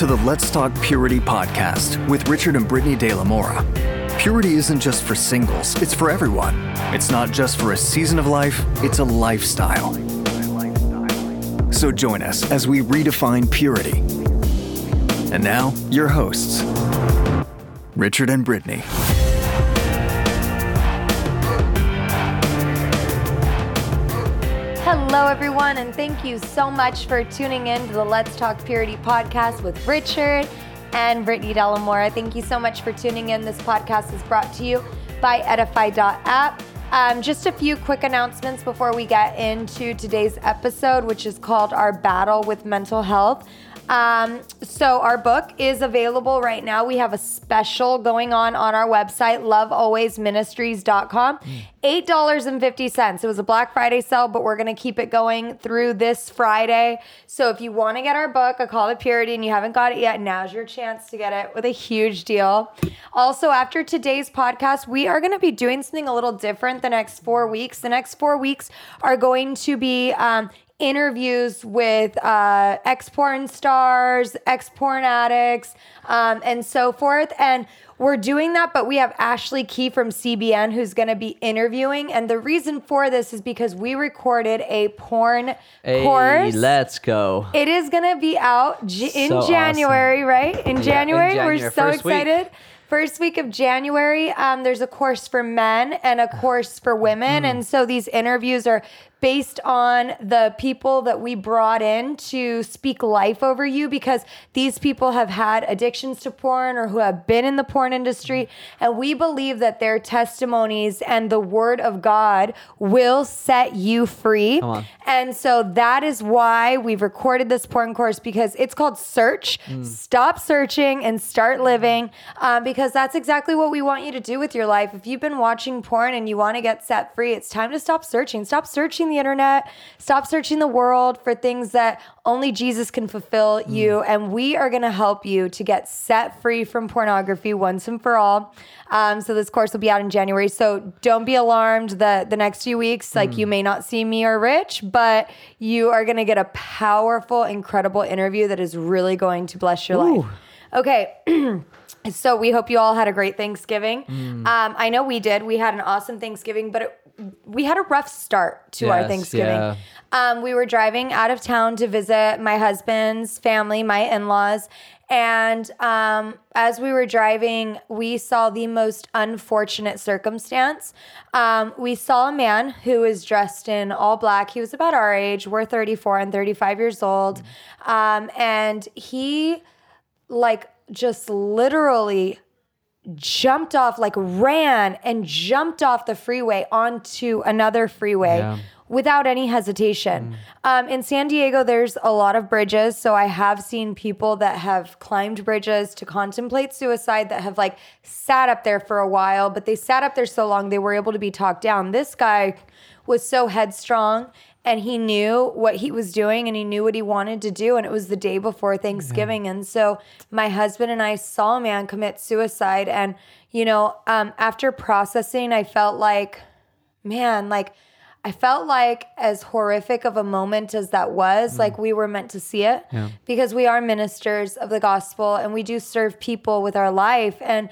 to the Let's Talk Purity podcast with Richard and Brittany De La Mora. Purity isn't just for singles, it's for everyone. It's not just for a season of life, it's a lifestyle. So join us as we redefine purity. And now, your hosts, Richard and Brittany. Hello, everyone, and thank you so much for tuning in to the Let's Talk Purity podcast with Richard and Brittany De La Mora. Thank you so much for tuning in. This podcast is brought to you by Edify.app. Um, just a few quick announcements before we get into today's episode, which is called Our Battle with Mental Health. Um, so our book is available right now. We have a special going on on our website, lovealwaysministries.com. $8.50. It was a Black Friday sale, but we're going to keep it going through this Friday. So if you want to get our book, A Call to Purity, and you haven't got it yet, now's your chance to get it with a huge deal. Also, after today's podcast, we are going to be doing something a little different the next four weeks. The next four weeks are going to be um, interviews with uh, ex porn stars, ex porn addicts, um, and so forth. And we're doing that, but we have Ashley Key from CBN who's going to be interviewing. And the reason for this is because we recorded a porn Hey, course. let's go. It is going to be out J- in So January, right? In January, we're so first week. excited. First week of January, um, there's a course for men and a course for women. Mm. And so these interviews are based on the people that we brought in to speak life over you because these people have had addictions to porn or who have been in the porn industry. And we believe that their testimonies and the word of God will set you free. And so that is why we've recorded this porn course because it's called Search. Stop searching and start living um, because that's exactly what we want you to do with your life. If you've been watching porn and you want to get set free, it's time to stop searching. Stop searching the internet. Stop searching the world for things that only Jesus can fulfill you. And we are going to help you to get set free from pornography once and for all. Um, so this course will be out in January. So don't be alarmed that the next few weeks, like you may not see me or Rich, but you are going to get a powerful, incredible interview that is really going to bless your life. Okay. So we hope you all had a great Thanksgiving. Mm. Um, I know we did. We had an awesome Thanksgiving, but it, we had a rough start to our Thanksgiving. yeah. Um, we were driving out of town to visit my husband's family, my in-laws, and um, as we were driving, we saw the most unfortunate circumstance. Um, we saw a man who was dressed in all black. He was about our age. We're 34 and 35 years old, um, and he like just literally jumped off, like ran and jumped off the freeway onto another freeway Yeah. without any hesitation. Um, in San Diego, there's a lot of bridges. So I have seen people that have climbed bridges to contemplate suicide that have like sat up there for a while, but they sat up there so long they were able to be talked down. This guy was so headstrong and he knew what he was doing and he knew what he wanted to do and it was the day before Thanksgiving. And so my husband and I saw a man commit suicide. And you know um, after processing I felt like man like I felt like as horrific of a moment as that was like we were meant to see it because we are ministers of the gospel and we do serve people with our life. And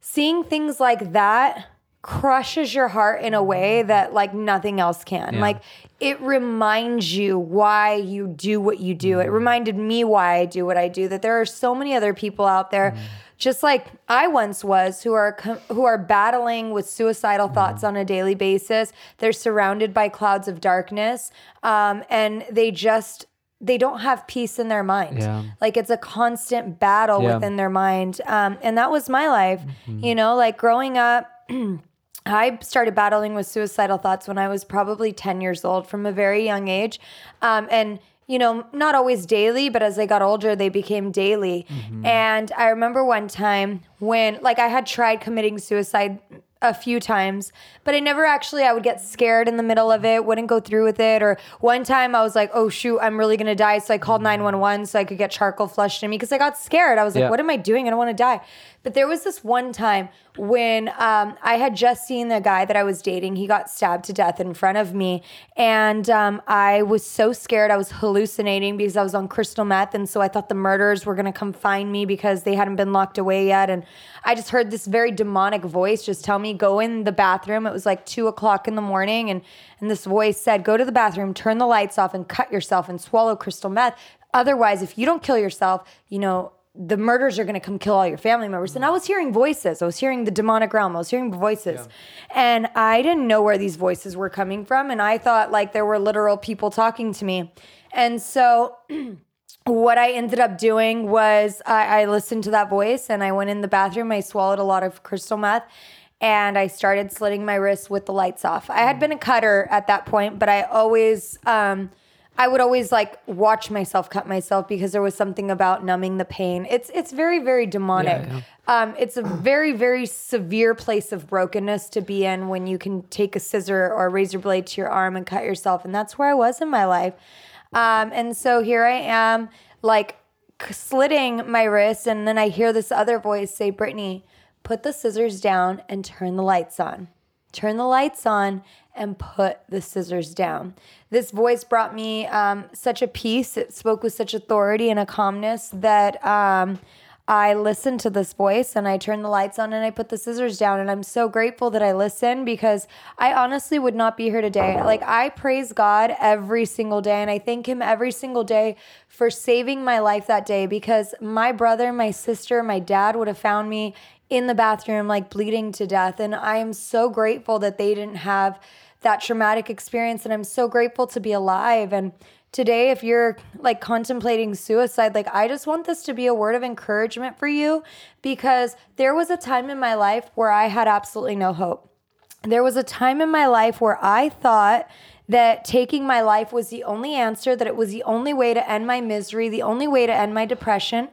seeing things like that crushes your heart in a way that like nothing else can. Yeah. Like it reminds you why you do what you do. It reminded me why I do what I do that there are so many other people out there just like I once was who are who are battling with suicidal thoughts on a daily basis. They're surrounded by clouds of darkness um, and they just they don't have peace in their mind. Yeah. Like it's a constant battle Yeah. within their mind. Um, and that was my life. You know, like growing up, I started battling with suicidal thoughts when I was probably 10 years old from a very young age. Um, and, you know, not always daily, but as I got older, they became daily. And I remember one time when, like, I had tried committing suicide a few times, but I never actually, I would get scared in the middle of it, wouldn't go through with it. Or one time I was like, oh shoot, I'm really gonna die. So I called 911 so I could get charcoal flushed in me because I got scared. I was like, Yeah. what am I doing? I don't wanna die. But there was this one time when um, I had just seen the guy that I was dating. He got stabbed to death in front of me. And um, I was so scared. I was hallucinating because I was on crystal meth. And so I thought the murderers were going to come find me because they hadn't been locked away yet. And I just heard this very demonic voice just tell me, go in the bathroom. It was like two o'clock in the morning. And, and this voice said, go to the bathroom, turn the lights off, and cut yourself and swallow crystal meth. Otherwise, if you don't kill yourself, you know, the murders are going to come kill all your family members. And I was hearing voices. I was hearing the demonic realm. I was hearing voices. And I didn't know where these voices were coming from. And I thought like there were literal people talking to me. And so what I ended up doing was I, I listened to that voice and I went in the bathroom. I swallowed a lot of crystal meth and I started slitting my wrists with the lights off. I had been a cutter at that point, but I always, um, I would always like watch myself cut myself because there was something about numbing the pain. It's it's very very demonic. Yeah, Um, it's a very very severe place of brokenness to be in when you can take a scissor or a razor blade to your arm and cut yourself, and that's where I was in my life. Um, and so here I am, like slitting my wrist, and then I hear this other voice say, "Brittany, put the scissors down and turn the lights on." turn the lights on and put the scissors down. This voice brought me um, such a peace. It spoke with such authority and a calmness that um, I listened to this voice and I turned the lights on and I put the scissors down. And I'm so grateful that I listened because I honestly would not be here today. Like, I praise God every single day and I thank Him every single day for saving my life that day because my brother, my sister, my dad would have found me in the bathroom, like bleeding to death. And I am so grateful that they didn't have that traumatic experience. And I'm so grateful to be alive. And today, if you're like contemplating suicide, like I just want this to be a word of encouragement for you because there was a time in my life where I had absolutely no hope. There was a time in my life where I thought that taking my life was the only answer, that it was the only way to end my misery, the only way to end my depression.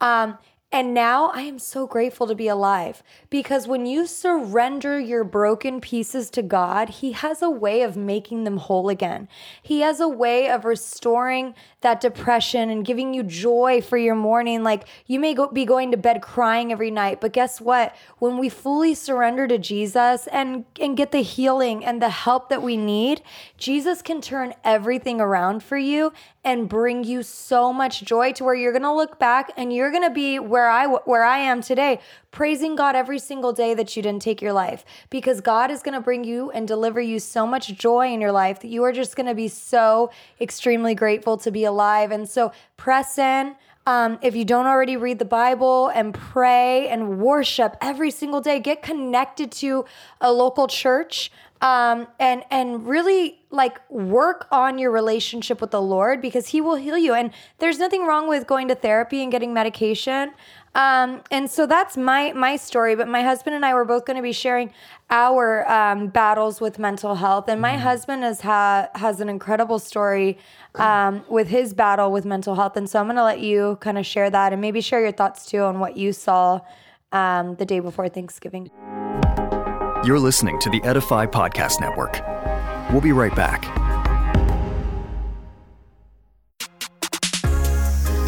Um, and now I am so grateful to be alive because when you surrender your broken pieces to God, He has a way of making them whole again. He has a way of restoring that depression and giving you joy for your morning. Like you may go, be going to bed crying every night, but guess what? When we fully surrender to Jesus and, and get the healing and the help that we need, Jesus can turn everything around for you and bring you so much joy to where you're going to look back and you're going to be where I where I am today praising God every single day that you didn't take your life. Because God is going to bring you and deliver you so much joy in your life that you are just going to be so extremely grateful to be alive. And so press in um, if you don't already read the Bible and pray and worship every single day, get connected to a local church um, and and really like work on your relationship with the Lord because He will heal you. And there's nothing wrong with going to therapy and getting medication. Um, and so that's my my story. But my husband and I were both going to be sharing our um, battles with mental health. And my husband has ha- has an incredible story um, with his battle with mental health. And so I'm going to let you kind of share that and maybe share your thoughts too on what you saw um, the day before Thanksgiving. You're listening to the Edify Podcast Network. We'll be right back.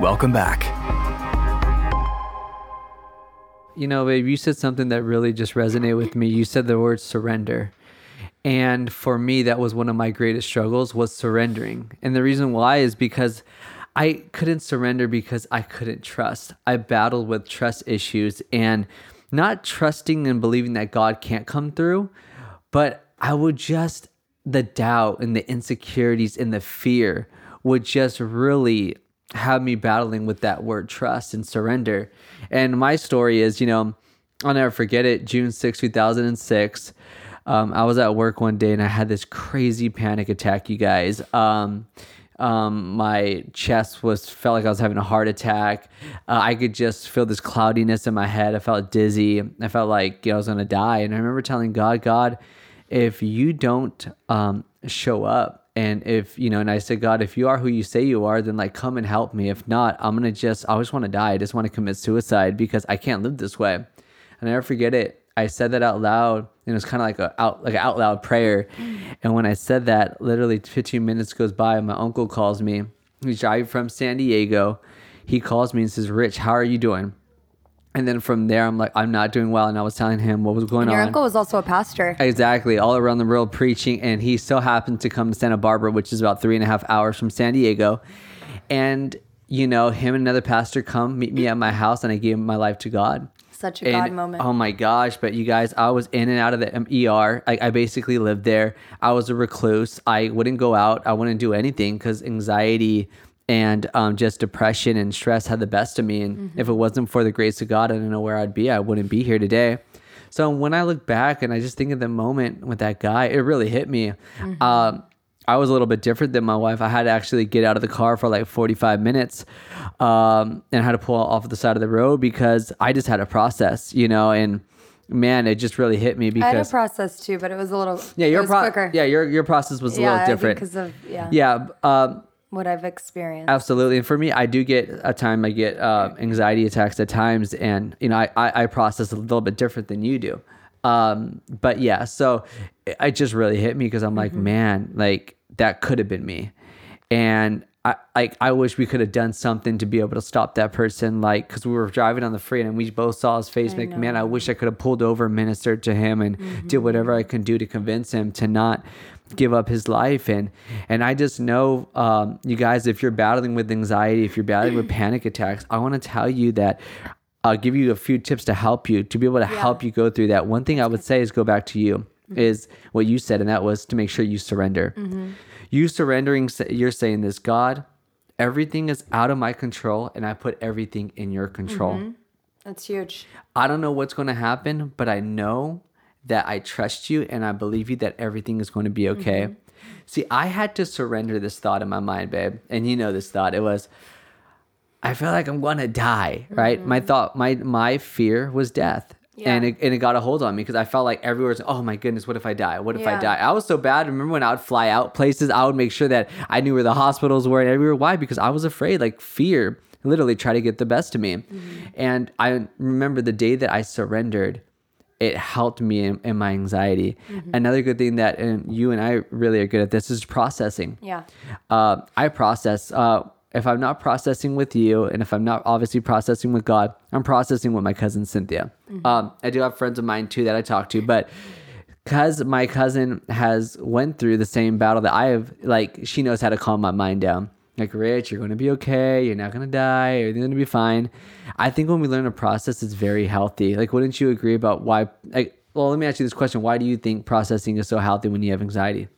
Welcome back. You know, babe, you said something that really just resonated with me. You said the word surrender. And for me, that was one of my greatest struggles was surrendering. And the reason why is because I couldn't surrender because I couldn't trust. I battled with trust issues and not trusting and believing that God can't come through, but I would just the doubt and the insecurities and the fear would just really have me battling with that word trust and surrender. And my story is, you know, I'll never forget it. June 6, 2006. Um, I was at work one day and I had this crazy panic attack, you guys. Um, um, my chest was felt like I was having a heart attack. Uh, I could just feel this cloudiness in my head. I felt dizzy. I felt like you know, I was gonna die. And I remember telling God, God, if you don't um, show up, and if you know, and I said, God, if you are who you say you are, then like come and help me. If not, I'm gonna just, I just want to die. I just want to commit suicide because I can't live this way. And I never forget it. I said that out loud, and it was kind of like a out like an out loud prayer. And when I said that, literally 15 minutes goes by, and my uncle calls me. He's driving from San Diego. He calls me and says, "Rich, how are you doing?" And then from there, I'm like, "I'm not doing well," and I was telling him what was going Your on. Your uncle was also a pastor. Exactly, all around the world preaching, and he so happened to come to Santa Barbara, which is about three and a half hours from San Diego. And you know, him and another pastor come meet me at my house, and I gave my life to God. Such a And- God moment. Oh my gosh! But you guys, I was in and out of the ER. I, I basically lived there. I was a recluse. I wouldn't go out. I wouldn't do anything because anxiety and um, just depression and stress had the best of me. And Mm-hmm. if it wasn't for the grace of God, I don't know where I'd be. I wouldn't be here today. So when I look back and I just think of the moment with that guy, it really hit me. Mm-hmm. Um, I was a little bit different than my wife. I had to actually get out of the car for like 45 minutes um, and had to pull off the side of the road because I just had a process, you know, and man, it just really hit me because I had a process too, but it was a little yeah, your pro- quicker. yeah, your your process was a Yeah, little different because of- yeah. yeah. Um, what I've experienced. Absolutely. And for me, I do get a time I get uh, anxiety attacks at times, and you know, I, I I process a little bit different than you do. Um, but yeah, so it- it just really hit me because I'm like, man, like that could have been me, and I like I wish we could have done something to be able to stop that person. Like, because we were driving on the freeway and we both saw his face. like, man, I wish I could have pulled over, ministered to him, and did whatever I can do to convince him to not give up his life and and i just know um, you guys if you're battling with anxiety if you're battling with panic attacks i want to tell you that i'll give you a few tips to help you to be able to help you go through that one thing i would say is go back to you Mm-hmm. is what you said and that was to make sure you surrender mm-hmm. you surrendering you're saying this god everything is out of my control and i put everything in your control mm-hmm. That's huge. I don't know what's going to happen, but I know that I trust you and I believe you that everything is going to be okay. See, I had to surrender this thought in my mind, babe. And you know this thought. It was I feel like I'm going to die, right? My thought my my fear was death. And it, and it got a hold on me because I felt like everywhere's, oh my goodness, what if I die? What if I die? I was so bad. Remember when I would fly out places, I would make sure that I knew where the hospitals were and everywhere. Why? Because I was afraid, like fear literally tried to get the best of me. And I remember the day that I surrendered, it helped me in, in my anxiety. Another good thing that and you and I really are good at this is processing. Yeah. Uh, I process. Uh, if I'm not processing with you, and if I'm not obviously processing with God, I'm processing with my cousin Cynthia. Um, I do have friends of mine too that I talk to, but because my cousin has went through the same battle that I have, like she knows how to calm my mind down. Like Rich, you're going to be okay. You're not going to die. Everything's going to be fine. I think when we learn to process, it's very healthy. Like, wouldn't you agree about why? Like, well, let me ask you this question: Why do you think processing is so healthy when you have anxiety?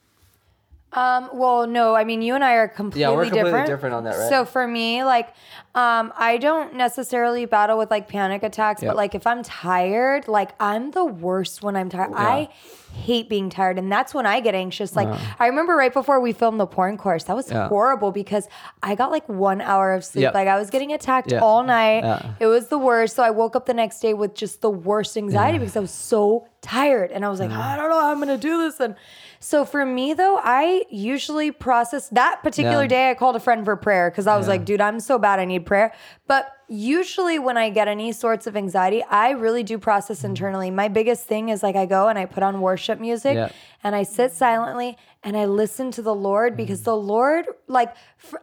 Um, well, no, I mean, you and I are completely, different. yeah, we're completely different. different on that, right? So for me, like, um, I don't necessarily battle with like panic attacks, Yep. but like if I'm tired, like I'm the worst when I'm tired. I hate being tired, and that's when I get anxious. Like I remember right before we filmed the porn course, that was Yeah. horrible because I got like one hour of sleep. Yep. Like I was getting attacked Yeah. all night. Yeah. It was the worst. So I woke up the next day with just the worst anxiety because I was so tired, and I was like, I don't know how I'm gonna do this, and. So for me though, I usually process that particular day. I called a friend for prayer because I was like, dude, I'm so bad. I need prayer. But usually when I get any sorts of anxiety, I really do process mm-hmm. internally. My biggest thing is like I go and I put on worship music Yeah. and I sit silently and I listen to the Lord because mm. the Lord, like,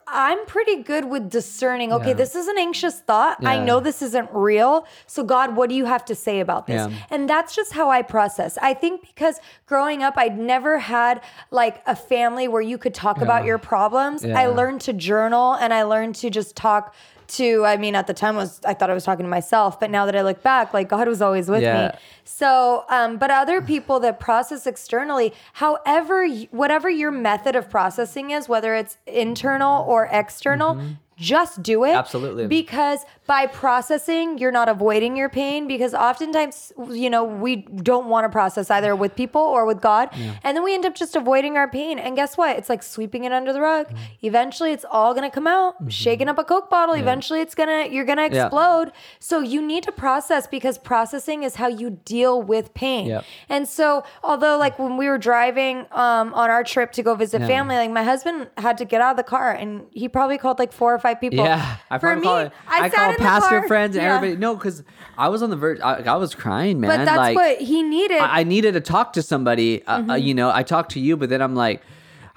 I'm pretty good with discerning. Okay, Yeah. this is an anxious thought. I know this isn't real. So God, what do you have to say about this? Yeah. And that's just how I process. I think because growing up, I'd never had like a family where you could talk about your problems. I learned to journal and I learned to just talk to, I mean, at the time was I thought I was talking to myself, but now that I look back, like God was always with Yeah. me. So, um, but other people that process externally, however, whatever your method of processing is, whether it's internal or external, just do it. Mm-hmm. Absolutely. Because by processing, you're not avoiding your pain because oftentimes, you know, we don't want to process either with people or with God. And then we end up just avoiding our pain. And guess what? It's like sweeping it under the rug. Mm-hmm. Eventually it's all gonna come out. Shaking up a Coke bottle, eventually it's gonna you're gonna Yeah. explode. So you need to process because processing is how you deal with pain. And so although like when we were driving um on our trip to go visit Yeah. family, like my husband had to get out of the car and he probably called like four or five people. Yeah, I For me. I, I, sat in pastor friends and Yeah. everybody. No, because I was on the verge. I, I was crying, man. But that's like, what he needed. I, I needed to talk to somebody. Uh, Mm-hmm. uh, you know, I talked to you, but then I'm like,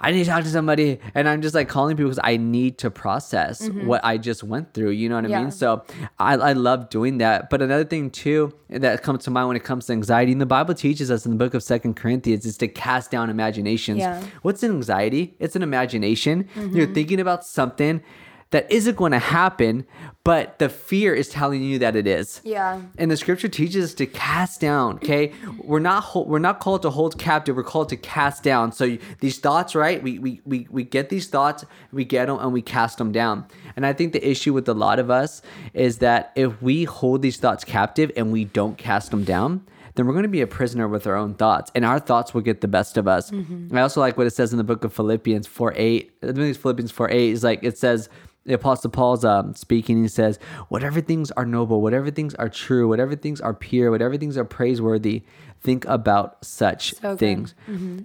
I need to talk to somebody, and I'm just like calling people because I need to process what I just went through. You know what I Mm-hmm. Yeah. mean? So I, I love doing that. But another thing too that comes to mind when it comes to anxiety, and the Bible teaches us in the book of Second Corinthians, is to cast down imaginations. Yeah. What's an anxiety? It's an imagination. Mm-hmm. You're thinking about something that isn't going to happen, but the fear is telling you that it is. Yeah. And the scripture teaches us to cast down. Okay, we're not we're not called to hold captive. We're called to cast down. So you- these thoughts, right? We, we we we get these thoughts, we get them, and we cast them down. And I think the issue with a lot of us is that if we hold these thoughts captive and we don't cast them down, then we're going to be a prisoner with our own thoughts, and our thoughts will get the best of us. Mm-hmm. I also like what it says in the book of Philippians four eight. I think it's Philippians four eight is like it says the apostle paul's um, speaking he says whatever things are noble whatever things are true whatever things are pure whatever things are praiseworthy think about such So things.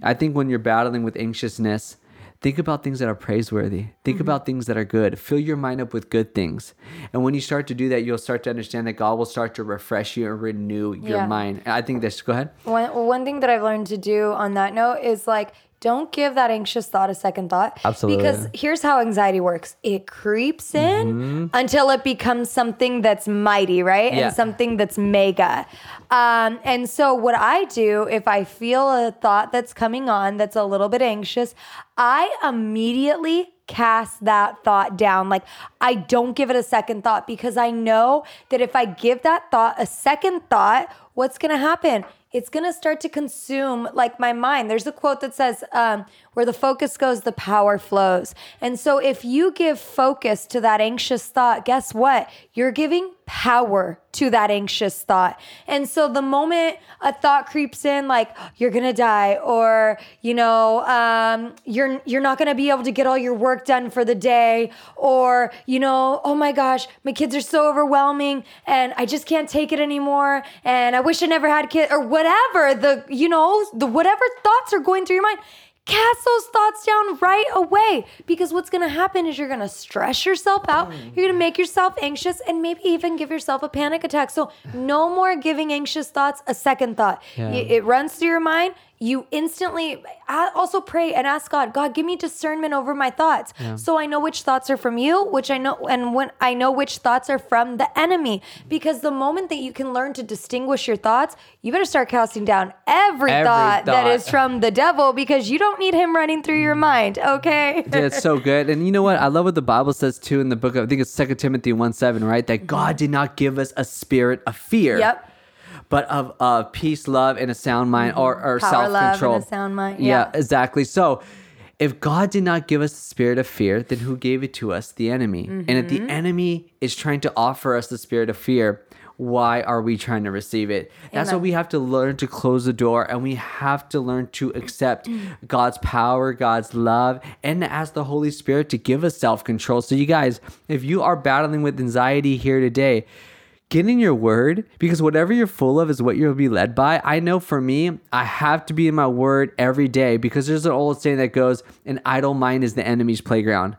I think when you're battling with anxiousness think about things that are praiseworthy. Think Mm-hmm. about things that are good. Fill your mind up with good things. And when you start to do that you'll start to understand that god will start to refresh you and renew your Yeah. mind. And i think this go ahead. One one thing that I've learned to do on that note is like don't give that anxious thought a second thought. Absolutely. Because here's how anxiety works. It creeps in until it becomes something that's mighty, right? Yeah. And something that's mega. Um, and so what I do if I feel a thought that's coming on that's a little bit anxious, I immediately cast that thought down. Like I don't give it a second thought because I know that if I give that thought a second thought, what's going to happen? It's going to start to consume like my mind. There's a quote that says, um, where the focus goes, the power flows. And so if you give focus to that anxious thought, guess what? You're giving power to that anxious thought. And so the moment a thought creeps in, like you're gonna die, or you know, um, you're you're not gonna be able to get all your work done for the day, or you know, oh my gosh, my kids are so overwhelming, and I just can't take it anymore, and I wish I never had kids, or whatever the you know the whatever thoughts are going through your mind cast those thoughts down right away. Because what's going to happen is you're going to stress yourself out mm. you're going to make yourself anxious and maybe even give yourself a panic attack. So no more giving anxious thoughts a second thought. Yeah. It runs through your mind you instantly also pray and ask God, God, give me discernment over my thoughts. So I know which thoughts are from you, which I know, and when I know which thoughts are from the enemy. Because the moment that you can learn to distinguish your thoughts, you better start casting down every, Every thought, that thought. is from the devil because you don't need him running through your mm. mind. Okay. Dude, it's so good. And you know what? I love what the Bible says too in the book of I think it's Second Timothy 1 7, right? That God did not give us a spirit of fear. Yep. But of uh, peace, love, and a sound mind or, or Power, self control. sound mind. Yeah. Yeah. exactly. So if God did not give us the spirit of fear, then who gave it to us? The enemy. And if Mm-hmm. the enemy is trying to offer us the spirit of fear, why are we trying to receive it? That's why we have to learn to close the door and we have to learn to accept God's power, God's love, and ask the Holy Spirit to give us self control. So, you guys, if you are battling with anxiety here today, get in your word because whatever you're full of is what you'll be led by. I know for me, I have to be in my word every day because there's an old saying that goes, an idle mind is the enemy's playground.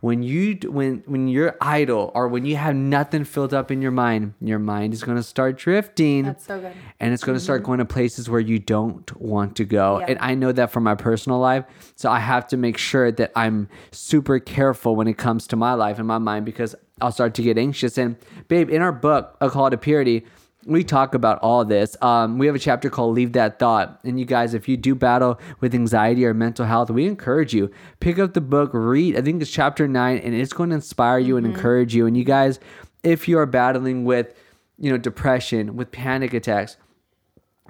When you when when you're idle or when you have nothing filled up in your mind, your mind is going to start drifting. That's so good. And it's going to start mm-hmm. going to places where you don't want to go. Yeah. And I know that from my personal life. So I have to make sure that I'm super careful when it comes to my life and my mind because I'll start to get anxious. And babe, in our book, A Call to Purity, we talk about all this. Um, we have a chapter called Leave That Thought. And you guys, if you do battle with anxiety or mental health, we encourage you. Pick up the book, read. I think it's chapter nine, and it's going to inspire you and encourage you. And you guys, if you are battling with, you know, depression, with panic attacks,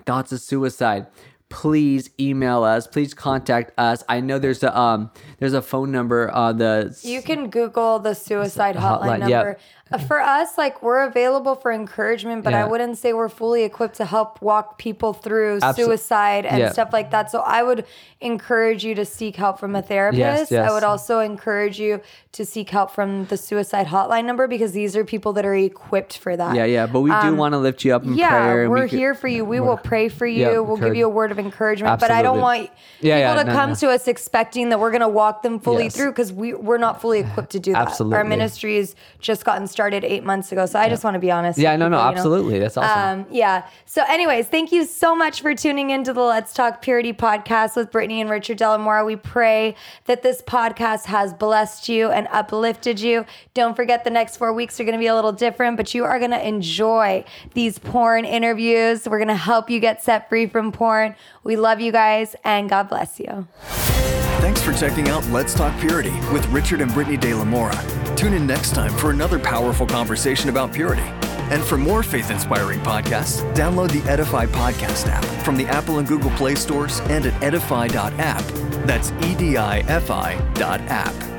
thoughts of suicide, please email us. Please contact us. I know there's a um there's a phone number uh the You can Google the suicide hotline, Hotline, number. yep. For us, like we're available for encouragement, but I wouldn't say we're fully equipped to help walk people through Absol- suicide and Yeah. stuff like that. So I would encourage you to seek help from a therapist. yes. I would also encourage you to seek help from the suicide hotline number because these are people that are equipped for that. yeah yeah. But we do want to lift you up in Um, Yeah, prayer. and we we're could- here for you. We will pray for you. Yeah, we'll give you a word of encouragement. But I don't want Yeah, people yeah, to no, come no. to us expecting that we're going to walk them fully Yes. through because we, we're not fully equipped to do that. Absolutely. Our Absolutely. ministry's just gotten started eight months ago. So I just want to be honest. Yeah, with no, no, people, you know? absolutely. That's awesome. Um, yeah. So, anyways, thank you so much for tuning into the Let's Talk Purity podcast with Brittany and Richard De La Mora. We pray that this podcast has blessed you and uplifted you. Don't forget the next four weeks are going to be a little different, but you are going to enjoy these porn interviews. We're going to help you get set free from porn. We love you guys and God bless you. Thanks for checking out Let's Talk Purity with Richard and Brittany De La Mora. Tune in next time for another powerful conversation about purity. And for more faith inspiring podcasts, download the Edify Podcast app from the Apple and Google Play stores and at edify.app. That's E D I F I dot app.